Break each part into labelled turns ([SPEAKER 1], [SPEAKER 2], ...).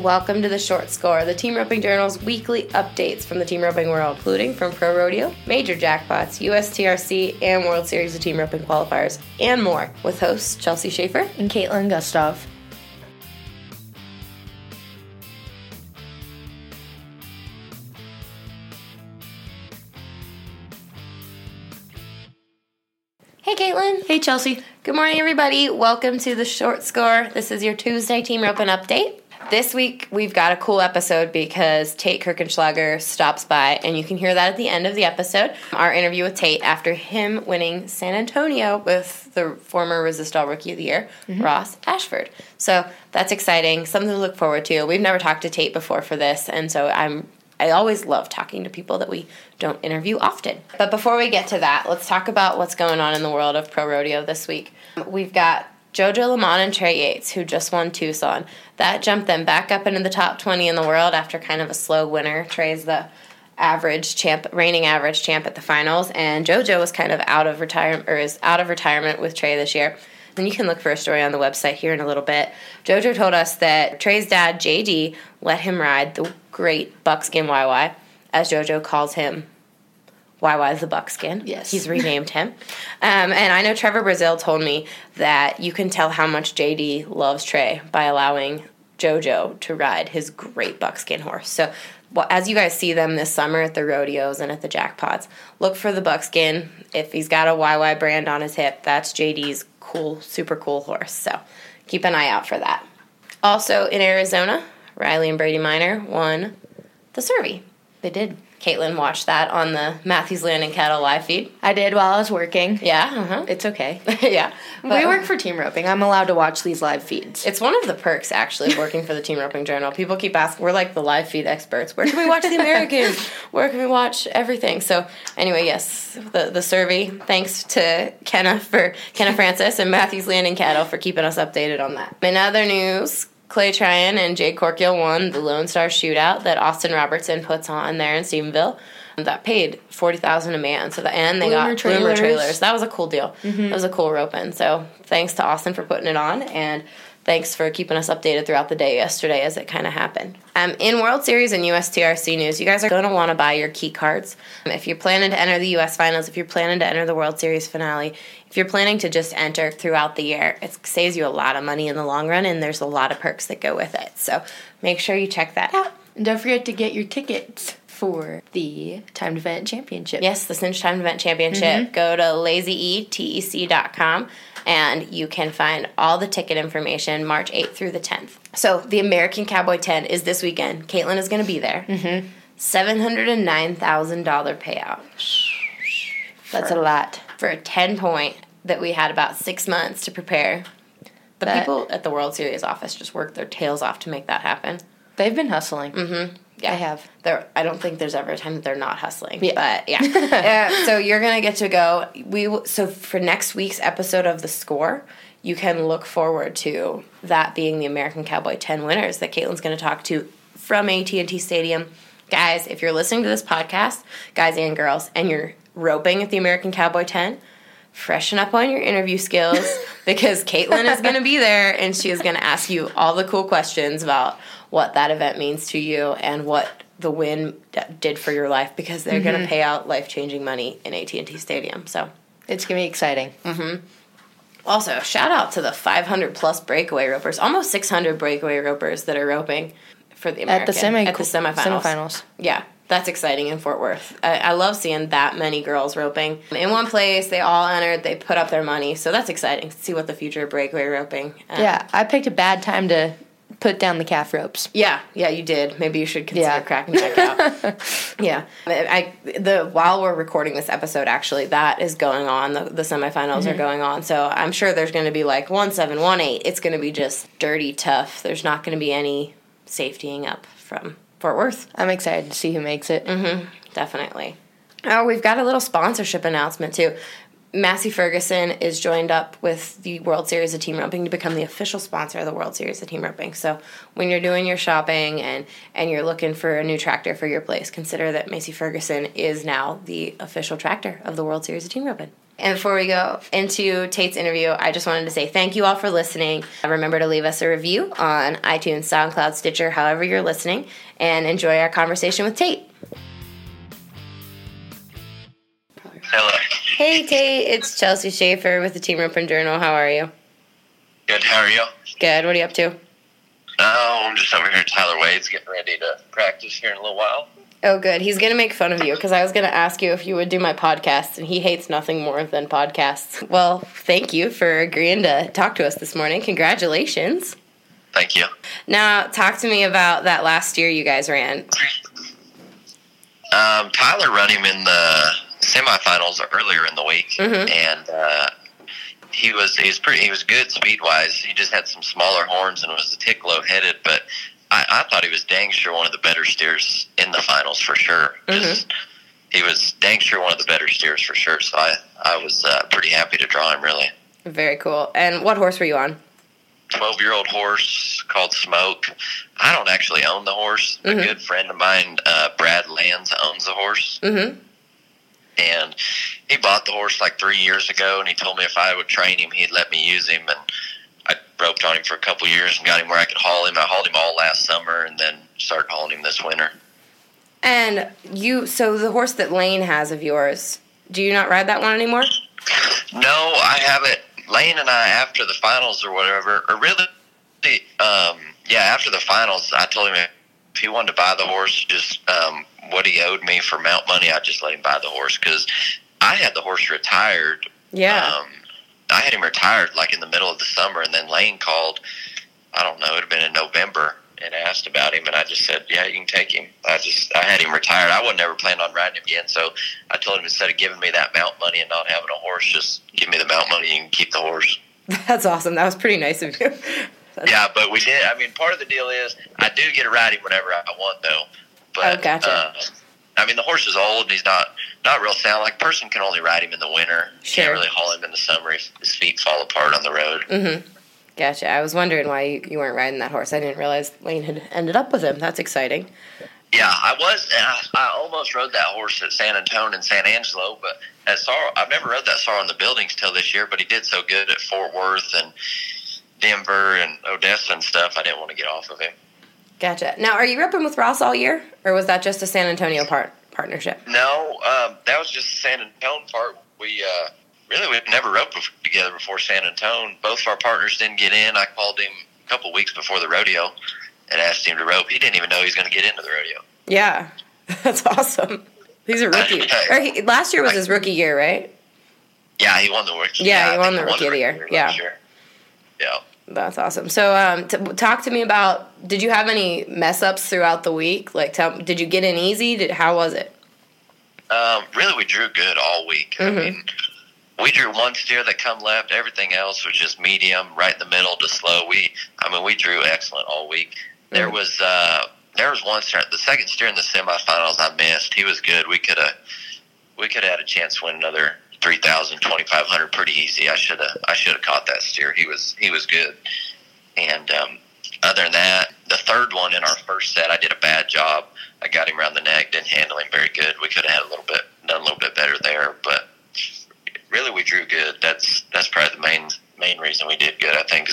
[SPEAKER 1] Welcome to the Short Score, the Team Roping Journal's weekly updates from the team roping world, including from Pro Rodeo, major jackpots, USTRC, and World Series of Team Roping qualifiers, and more, with hosts Chelsea Shaffer
[SPEAKER 2] and Kaitlin Gustave.
[SPEAKER 1] Hey, Kaitlin.
[SPEAKER 2] Hey, Chelsea.
[SPEAKER 1] Good morning, everybody. Welcome to the Short Score. This is your Tuesday Team Roping update. This week, we've got a cool episode because Tate Kirchenschlager stops by, and you can hear that at the end of the episode. Our interview with Tate after him winning San Antonio with the former Resistol Rookie of the Year, mm-hmm. Ross Ashford. So that's exciting, something to look forward to. We've never talked to Tate before for this, and so I'm I always love talking to people that we don't interview often. But before we get to that, let's talk about what's going on in the world of pro rodeo this week. We've got Jojo LeMond and Trey Yates, who just won Tucson. That jumped them back up into the top 20 in the world after kind of a slow winter. Trey's the average champ, reigning average champ at the finals, and JoJo was kind of out of retirement or is out of retirement with Trey this year. And you can look for a story on the website here in a little bit. JoJo told us that Trey's dad, JD, let him ride the great buckskin YY, as JoJo calls him. YY is the buckskin.
[SPEAKER 2] Yes.
[SPEAKER 1] He's renamed him. Um, and I know Trevor Brazile told me that you can tell how much JD loves Trey by allowing JoJo to ride his great buckskin horse. So well, as you guys see them this summer at the rodeos and at the jackpots, look for the buckskin. If he's got a YY brand on his hip, that's JD's cool, super cool horse. So keep an eye out for that. Also in Arizona, Riley and Brady Minor won the Survey.
[SPEAKER 2] They did.
[SPEAKER 1] Kaitlin watched that on the Matthews Landing Cattle live feed.
[SPEAKER 2] I did while I was working.
[SPEAKER 1] Yeah, uh-huh.
[SPEAKER 2] it's okay.
[SPEAKER 1] yeah,
[SPEAKER 2] but, we work for Team Roping. I'm allowed to watch these live feeds.
[SPEAKER 1] It's one of the perks actually working for the Team Roping Journal. People keep asking, we're like the live feed experts. Where can we watch the Americans? Where can we watch everything? So anyway, yes, the the survey. Thanks to Kenna for Kenna Francis and Matthews Landing Cattle for keeping us updated on that. In other news, Clay Tryon and Jade Corkill won the Lone Star Shootout that Austin Robertson puts on there in Stephenville. That paid forty thousand a man. So the and they
[SPEAKER 2] Bloomer
[SPEAKER 1] got
[SPEAKER 2] trailers.
[SPEAKER 1] Bloomer trailers. That was a cool deal.
[SPEAKER 2] Mm-hmm.
[SPEAKER 1] That was a cool roping. So thanks to Austin for putting it on and thanks for keeping us updated throughout the day yesterday as it kind of happened. Um, in World Series and USTRC news, you guys are going to want to buy your key cards. Um, if you're planning to enter the US finals, if you're planning to enter the World Series finale, if you're planning to just enter throughout the year, it saves you a lot of money in the long run and there's a lot of perks that go with it. So make sure you check that out.
[SPEAKER 2] And don't forget to get your tickets for the timed event championship.
[SPEAKER 1] Yes, the Cinch Timed Event Championship. Mm-hmm. Go to lazyetec.com and you can find all the ticket information March 8th through the 10th. So the American Cowboy 10 is this weekend. Kaitlin is going to be there.
[SPEAKER 2] Mm-hmm.
[SPEAKER 1] $709,000 payout.
[SPEAKER 2] That's a lot.
[SPEAKER 1] For a 10 point that we had about six months to prepare. The people at the World Series office just worked their tails off to make that happen.
[SPEAKER 2] They've been hustling.
[SPEAKER 1] Mm-hmm. Yeah.
[SPEAKER 2] I have.
[SPEAKER 1] There, I don't think there's ever a time that they're not hustling.
[SPEAKER 2] Yeah.
[SPEAKER 1] But yeah. uh, so you're gonna get to go. We so for next week's episode of the score, you can look forward to that being the American Cowboy 10 winners that Kaitlin's gonna talk to from AT&T Stadium. Guys, if you're listening to this podcast, guys and girls, and you're roping at the American Cowboy 10, freshen up on your interview skills because Kaitlin is going to be there and she is going to ask you all the cool questions about what that event means to you and what the win d- did for your life because they're going to pay out life-changing money in AT&T Stadium. So,
[SPEAKER 2] It's going to be exciting.
[SPEAKER 1] also, shout out to the 500 plus breakaway ropers, almost 600 breakaway ropers that are roping for the American
[SPEAKER 2] At the semi
[SPEAKER 1] at the semifinals.
[SPEAKER 2] semifinals.
[SPEAKER 1] Yeah, that's exciting in Fort Worth. I, I love seeing that many girls roping in one place. They all entered. They put up their money, so that's exciting. to See what the future of breakaway roping. uh,
[SPEAKER 2] Yeah, I picked a bad time to put down the calf ropes.
[SPEAKER 1] yeah, yeah. You did. Maybe you should consider
[SPEAKER 2] Yeah.
[SPEAKER 1] cracking back out. yeah, I, I the while we're recording this episode, actually, that is going on. The, the semifinals are going on, so I'm sure there's going to be like one seven, one eight. It's going to be just dirty tough. There's not going to be any safetying up from Fort Worth.
[SPEAKER 2] I'm excited to see who makes it.
[SPEAKER 1] Mm-hmm. Definitely. Oh, we've got a little sponsorship announcement too. Massey Ferguson is joined up with the World Series of Team Roping to become the official sponsor of the World Series of Team Roping. So when you're doing your shopping and and you're looking for a new tractor for your place, consider that Massey Ferguson is now the official tractor of the World Series of Team Roping. And before we go into Tate's interview, I just wanted to say thank you all for listening. Remember to leave us a review on iTunes, SoundCloud, Stitcher, however you're listening, and enjoy our conversation with Tate.
[SPEAKER 3] Hello.
[SPEAKER 1] Hey Tate, it's Chelsea Shaffer with the Team Roping Journal. How are you?
[SPEAKER 3] Good. How are you?
[SPEAKER 1] Good. What are you up to?
[SPEAKER 3] Oh, I'm just over here at Tyler Wade's getting ready to practice here in a little while.
[SPEAKER 1] Oh, good. He's going to make fun of you because I was going to ask you if you would do my podcast, and he hates nothing more than podcasts. Well, thank you for agreeing to talk to us this morning. Congratulations.
[SPEAKER 3] Thank you.
[SPEAKER 1] Now, talk to me about that last year you guys ran.
[SPEAKER 3] Um, Tyler run him in the semifinals earlier in the week,
[SPEAKER 1] Mhm.
[SPEAKER 3] and uh, he was he was pretty he was good speed wise. He just had some smaller horns and was a tick low headed, but I, I thought he was dang sure one of the better steers in the finals for sure. Just he was dang sure one of the better steers for sure. So I I was uh, pretty happy to draw him really.
[SPEAKER 1] Very cool. And what horse were you on?
[SPEAKER 3] 12 year old horse called Smoke. I don't actually own the horse.
[SPEAKER 1] Mhm.
[SPEAKER 3] A good friend of mine, uh, Brad Lands, owns the horse.
[SPEAKER 1] Mm-hmm.
[SPEAKER 3] And he bought the horse like three years ago, and he told me if I would train him, he'd let me use him. And I roped on him for a couple years and got him where I could haul him. I hauled him all last summer and then started hauling him this winter.
[SPEAKER 1] And you, so the horse that Lane has of yours, do you not ride that one anymore?
[SPEAKER 3] No, I haven't. Lane and I, after the finals or whatever, or really, um, yeah, after the finals, I told him if he wanted to buy the horse, just um, what he owed me for mount money, I'd just let him buy the horse because I had the horse retired.
[SPEAKER 1] Yeah.
[SPEAKER 3] Um, I had him retired like in the middle of the summer, and then Lane called. I don't know. It had been in November and asked about him, and I just said, "Yeah, you can take him." I just I had him retired. I wasn't ever planning on riding him again, so I told him instead of giving me that mount money and not having a horse, just give me the mount money and keep the horse.
[SPEAKER 1] That's awesome. That was pretty nice of you.
[SPEAKER 3] Yeah, but we did. I mean, part of the deal is I do get to ride him whenever I want, though. But
[SPEAKER 1] Oh, gotcha.
[SPEAKER 3] uh, I mean, the horse is old. and He's not not real sound. Like person can only ride him in the winter.
[SPEAKER 1] Sure.
[SPEAKER 3] Can't really haul him in the summer. His, his feet fall apart on the road.
[SPEAKER 1] Mm-hmm. Gotcha. I was wondering why you, you weren't riding that horse. I didn't realize Lane had ended up with him. That's exciting.
[SPEAKER 3] Yeah, I was. And I, I almost rode that horse at San Antonio and San Angelo, but at sorrel, I've never rode that sorrel in the buildings till this year. But he did so good at Fort Worth and Denver and Odessa and stuff. I didn't want to get off of him.
[SPEAKER 1] Gotcha. Now, are you roping with Ross all year, or was that just a San Antonio part partnership?
[SPEAKER 3] No, um, that was just the San Antonio part. We uh, really we've never roped together before San Antonio. Both of our partners didn't get in. I called him a couple weeks before the rodeo and asked him to rope. He didn't even know he was going to get into the rodeo.
[SPEAKER 1] Yeah, that's awesome. He's a rookie. Or he, last year was his rookie year, right?
[SPEAKER 3] Yeah, he won the rookie.
[SPEAKER 1] Yeah, he
[SPEAKER 3] I
[SPEAKER 1] won the Rookie of the Year. Yeah.
[SPEAKER 3] last year. Yeah.
[SPEAKER 1] That's awesome. So, um, t- talk to me about. Did you have any mess ups throughout the week? Like, tell, did you get in easy? Did how was it?
[SPEAKER 3] Um, really, we drew good all week.
[SPEAKER 1] Mhm.
[SPEAKER 3] I mean, we drew one steer that come left. Everything else was just medium, right in the middle to slow. We, I mean, we drew excellent all week. There
[SPEAKER 1] Mhm.
[SPEAKER 3] was uh, there was one steer, the second steer in the semifinals. I missed. He was good. We could have we could have had a chance to win another 3,000, 2,500 pretty easy. I should have I should have caught that steer. He was he was good. And um, other than that, the third one in our first set, I did a bad job. I got him around the neck, didn't handle him very good. We could have had a little bit done a little bit better there, but really we drew good. That's that's probably the main main reason we did good. I think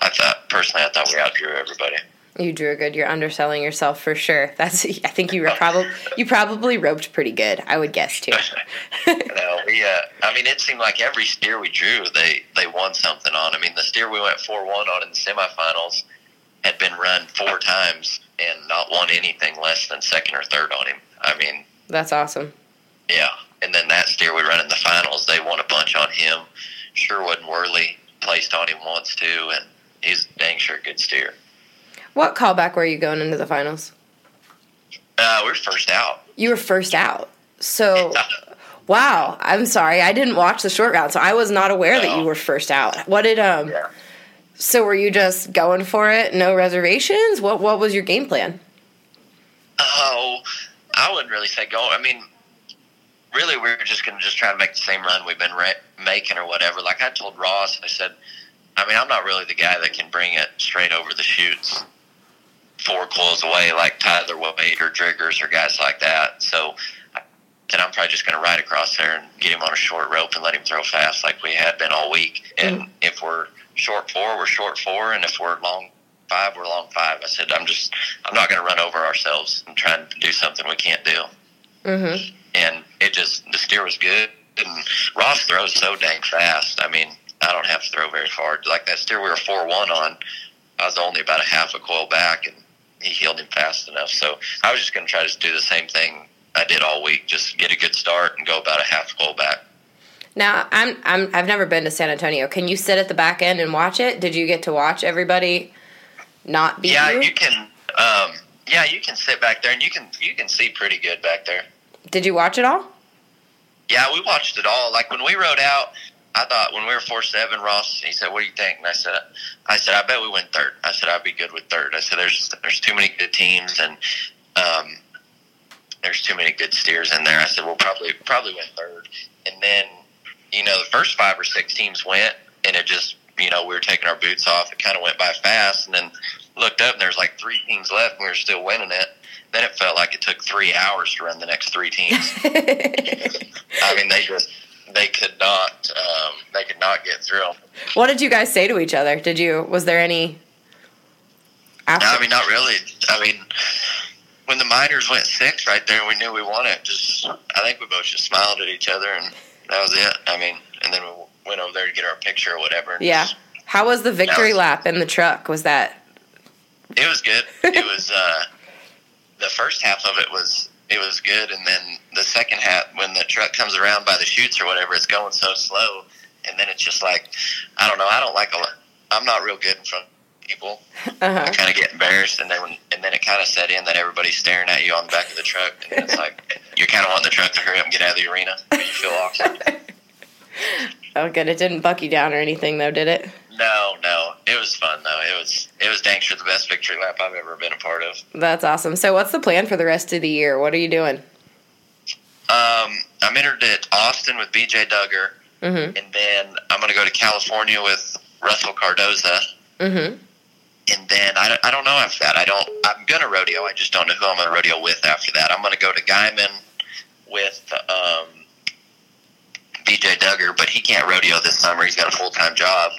[SPEAKER 3] I thought personally I thought we outdrew everybody.
[SPEAKER 1] You drew a good. You're underselling yourself for sure. That's. I think you were probably you probably roped pretty good. I would guess too.
[SPEAKER 3] no, we. Uh, I mean, it seemed like every steer we drew, they they won something on. I mean, the steer we went four one on in the semifinals had been run four times and not won anything less than second or third on him. I mean,
[SPEAKER 1] That's awesome.
[SPEAKER 3] yeah. And then that steer we run in the finals, they won a bunch on him. Sherwood and Worley placed on him once too, and he's dang sure a good steer.
[SPEAKER 1] What callback were you going into the finals?
[SPEAKER 3] Uh, we were first out.
[SPEAKER 1] You were first out. So, wow. I'm sorry. I didn't watch the short round, so I was not aware that you were first out. What did um?
[SPEAKER 3] Yeah.
[SPEAKER 1] So were you just going for it? No reservations? What What was your game plan?
[SPEAKER 3] Oh, I wouldn't really say go. I mean, really we were just going to just try to make the same run we've been re- making or whatever. Like I told Ross, I said, I mean, I'm not really the guy that can bring it straight over the chutes four coils away like Tyler Wade or Driggers or guys like that. So then I'm probably just going to ride across there and get him on a short rope and let him throw fast like we had been all week. And mm. if we're short four, we're short four, and if we're long five, we're long five. I said I'm just I'm not going to run over ourselves and try to do something we can't do.
[SPEAKER 1] Mm-hmm.
[SPEAKER 3] And it just the steer was good, and Ross throws so dang fast. I mean, I don't have to throw very far. Like that steer we were four one on, I was only about a half a coil back, and he healed him fast enough. So I was just going to try to do the same thing I did all week. Just get a good start and go about a half coil back.
[SPEAKER 1] Now I'm I'm I've never been to San Antonio. Can you sit at the back end and watch it? Did you get to watch everybody not beat
[SPEAKER 3] yeah,
[SPEAKER 1] you?
[SPEAKER 3] you can. Um, yeah, you can sit back there and you can you can see pretty good back there.
[SPEAKER 1] Did you watch it all?
[SPEAKER 3] Yeah, we watched it all. Like when we rode out, I thought when we were four seven, Ross, he said, "What do you think?" And I said, "I said I bet we win third. I said I'd be good with third. I said there's there's too many good teams and um, there's too many good steers in there. I said we'll probably probably win third. And then you know the first five or six teams went, and it just you know we were taking our boots off. It kind of went by fast, and then looked up and there's like three teams left, and we were still winning it. Then it felt like it took three hours to run the next three teams. I mean, they just they could not um, they could not get through.
[SPEAKER 1] What did you guys say to each other? Did you was there any?
[SPEAKER 3] After? I mean, not really. I mean, when the Minors went six right there, we knew we won it. Just I think we both just smiled at each other, and that was it. I mean, and then we went over there to get our picture or whatever.
[SPEAKER 1] Yeah.
[SPEAKER 3] Just,
[SPEAKER 1] How was the victory was, lap in the truck? Was that?
[SPEAKER 3] It was good. it was. uh The first half of it was it was good, and then the second half, when the truck comes around by the chutes or whatever, it's going so slow, and then it's just like, I don't know, I don't like a, I'm not real good in front of people. Uh-huh. I kind of get embarrassed, and then when, and then it kind of set in that everybody's staring at you on the back of the truck, and it's like you're kind of wanting the truck to hurry up and get out of the arena. You feel awkward.
[SPEAKER 1] oh, good. It didn't buck you down or anything, though, did it?
[SPEAKER 3] No, no. It was fun though. It was it was dang sure the best victory lap I've ever been a part of.
[SPEAKER 1] That's awesome. So what's the plan for the rest of the year? What are you doing?
[SPEAKER 3] Um, I'm entered at Austin with BJ Duggar,
[SPEAKER 1] mm-hmm.
[SPEAKER 3] and then I'm going to go to California with Russell Cardoza.
[SPEAKER 1] Mm-hmm.
[SPEAKER 3] And then I, I don't know after that. I don't. I'm going to rodeo. I just don't know who I'm going to rodeo with after that. I'm going to go to Guymon with um, BJ Duggar, but he can't rodeo this summer. He's got a full time job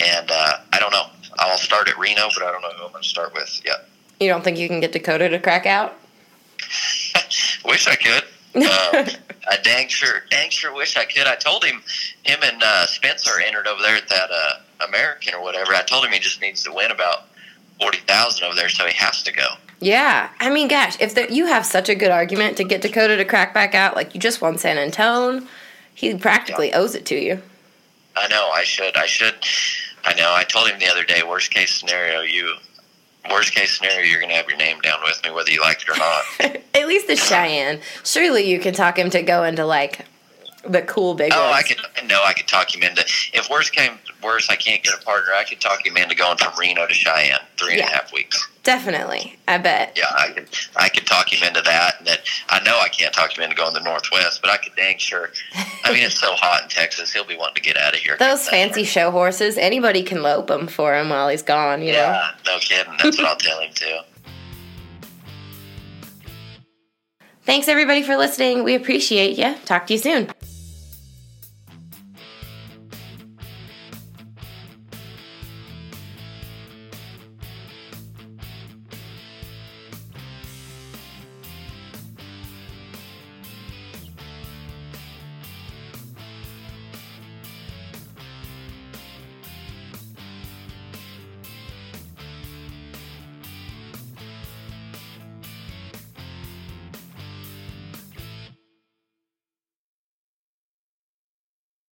[SPEAKER 3] and uh, I don't know. I'll start at Reno, but I don't know who I'm going to start with yet.
[SPEAKER 1] You don't think you can get Dakota to crack out?
[SPEAKER 3] wish I could. uh, I dang sure, dang sure wish I could. I told him, him and uh, Spencer entered over there at that uh, American or whatever. I told him he just needs to win about forty thousand over there, so he has to go.
[SPEAKER 1] Yeah, I mean, gosh, if the, you have such a good argument to get Dakota to crack back out, like you just won San Antone, he practically yeah. owes it to you.
[SPEAKER 3] I know. I should. I should. I know. I told him the other day. Worst case scenario, you. Worst case scenario, you're going to have your name down with me, whether you like it or not.
[SPEAKER 1] At least the Cheyenne. Surely you can talk him to go into like the cool big.
[SPEAKER 3] Oh,
[SPEAKER 1] ones.
[SPEAKER 3] I could. No, I could talk him into. If worst came worse, I can't get a partner. I could talk him into going from Reno to Cheyenne, three yeah. and a half weeks.
[SPEAKER 1] Definitely, I bet.
[SPEAKER 3] Yeah, I could. I could talk him into that, and that I know I can't talk him into going to the Northwest, but I could dang sure. I mean, it's so hot in Texas; he'll be wanting to get out of here.
[SPEAKER 1] Those fancy show horses, anybody can lope them for him while he's gone. You
[SPEAKER 3] yeah, know? no kidding. That's what I'll tell him too.
[SPEAKER 1] Thanks everybody for listening. We appreciate you. Talk to you soon.